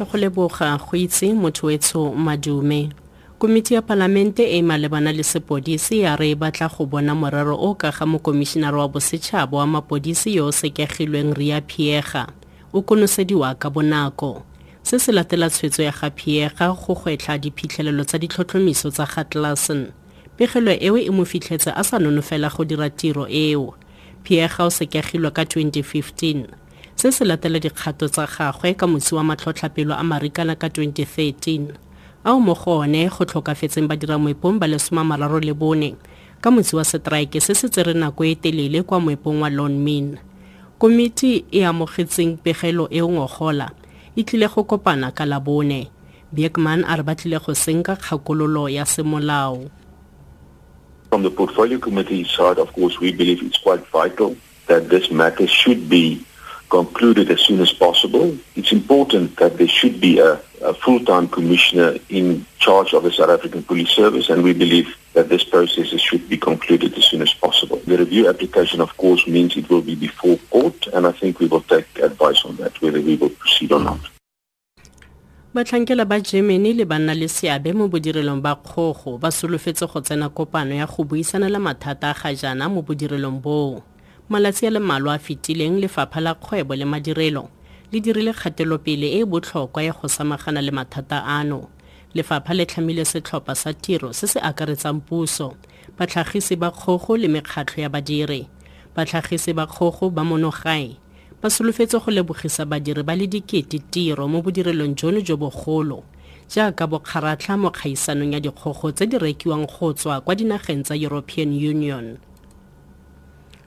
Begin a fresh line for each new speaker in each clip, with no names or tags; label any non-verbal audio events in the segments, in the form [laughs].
ke go leboga go itse motho wetsho madume. Komiti ya palamente e malebana le sepodisi ya re e batla go bona morero o ka ga mokomišenara wa bosetšhaba wa mapodisi yo o sekegilweng ria piega. O konosediwa ka bonako. Se se latela tshwetso ya ga piega go gwetlha diphitlhelelo tsa ditlhotlhomiso tsa ga tlasen. Pegelo eo e mo fitlhetse a sa nonofela go dira tiro eo. Piega o sekegilwe ka 2015 se se latela dikgato tsa gagwe ka mosi wa matlhotlhapelo a marikana ka 2013 ao mo go one go tlhokafetseng badiramoepong ba lesoma mararo le bone ka mosi wa setraeke se se tsere nako e telele kwa moepong wa lonmin komiti e amogetseng pegelo eo ngogola e tlile go kopana ka labone. Beekman a re ba tlile go senka kgakololo ya semolao.
From the portfolio committee side, of course, we believe it's quite vital that this matter should be concluded as soon as possible. It's important that there should be a, a full-time commissioner in charge of the South African Police Service, and we believe that this process should be concluded as soon as possible. The review application, of course, means it will be before court, and I think we will take advice on that, whether we will proceed or not.
batlhankela ba germany le banna le seabe mo bodirelong ba kgogo ba solofetse go tsena kopano ya go buisana le mathata a ga jaana mo bodirelong boo malatsi a le mmalwa a fetileng lefapha la kgwebo le madirelo le dirile kgatelopele e e botlhokwa ya go samagana le mathata ano. Lefapha le tlhamile setlhopha sa tiro se se akaretsang puso batlhagisi ba kgogo le mekgatlho ya badiri batlhagisi ba kgogo ba monogae. Ba solofetse go lebogisa badiri ba le dikete tiro mo bodirelong jono jo bogolo jaaka bokgaratlha mo kgaisanong ya dikgogo tse di rekiwang go tswa kwa dinageng tsa european union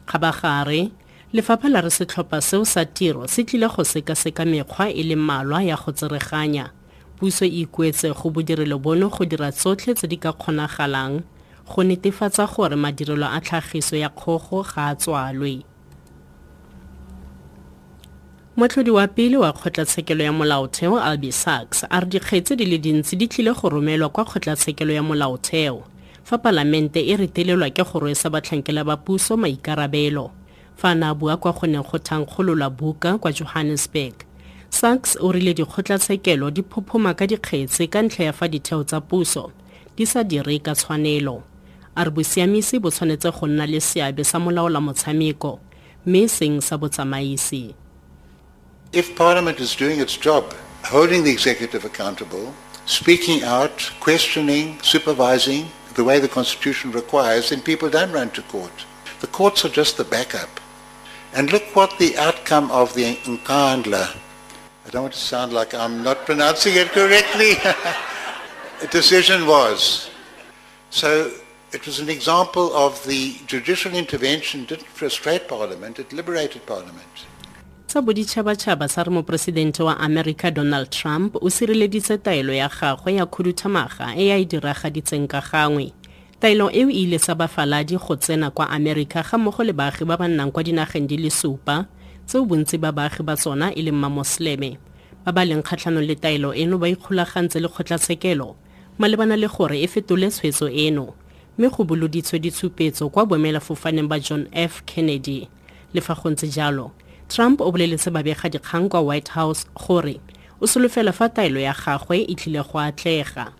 kgabagare lefapha la re setlhopha seo sa tiro se tlile go sekaseka mekgwa e le mmalwa ya go tsereganya. Puso e ikuetse go bodirelo bono go dira tsotlhe tse di ka kgonagalang go netefatsa gore madirelo a tlhagiso ya kgogo ga a tswalwe. Motlhodi wa pele wa kgotlatshekelo ya molaotheo albi sachs a re dikgetse di le dintsi di tlile go romelwa kwa kgotlatshekelo ya molaotheo fa palamente e retelelwa ke go rwesa batlhankela ba puso maikarabelo. Fa a ne a bua kwa go neng go thankgolola buka kwa johannesburg. Sachs o rile dikgotlatshekelo di phophoma ka dikgetse ka ntlha ya fa ditheo tsa puso di sa dire ka tshwanelo. A re bosiamisi bo tshwanetse go nna le seabe sa molaola motshameko mme seng sa botsamaisi.
If Parliament is doing its job, holding the executive accountable, speaking out, questioning, supervising the way the Constitution requires, then people don't run to court. The courts are just the backup. And look what the outcome of the Nkandla, I don't want to sound like I'm not pronouncing it correctly, [laughs] decision was. So it was an example of the judicial intervention didn't frustrate Parliament, it liberated Parliament.
Sa boditšhabatšhaba sa re moporesidente wa america donald trump o sireleditse taelo ya gagwe ya khuduthamaga e a e diragaditseng ka gangwe. Taelo eo e ile sa bafaladi go tsena kwa america ga mmogo le baagi ba ba nnang kwa dinageng di le supa tseo bontsi ba baagi ba tsona e leng mamosleme ba ba leng kgatlhanong le taelo eno ba ikgolagantse le kgotlatshekelo malebana le gore e fetole tshwetso eno mme go boloditswe ditshupetso kwa boemelafofaneng ba john f. Kennedy. Le fa go ntse jalo trump o boleletse babegadikgang kwa white house gore o solofela fa taelo ya gagwe e tlile go atlega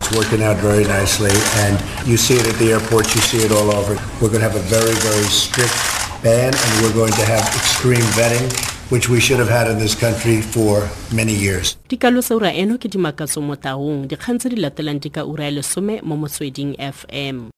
It's working out very nicely, and you see it at the airports, you see it all over. We're going to have a very, very strict ban, and we're going to have extreme vetting, which we should have had in this country for many years.
dikalosa ura eno ke dimakatso mo taung dikgang tse di latelang di ka ura ya lesome mo motsweding fm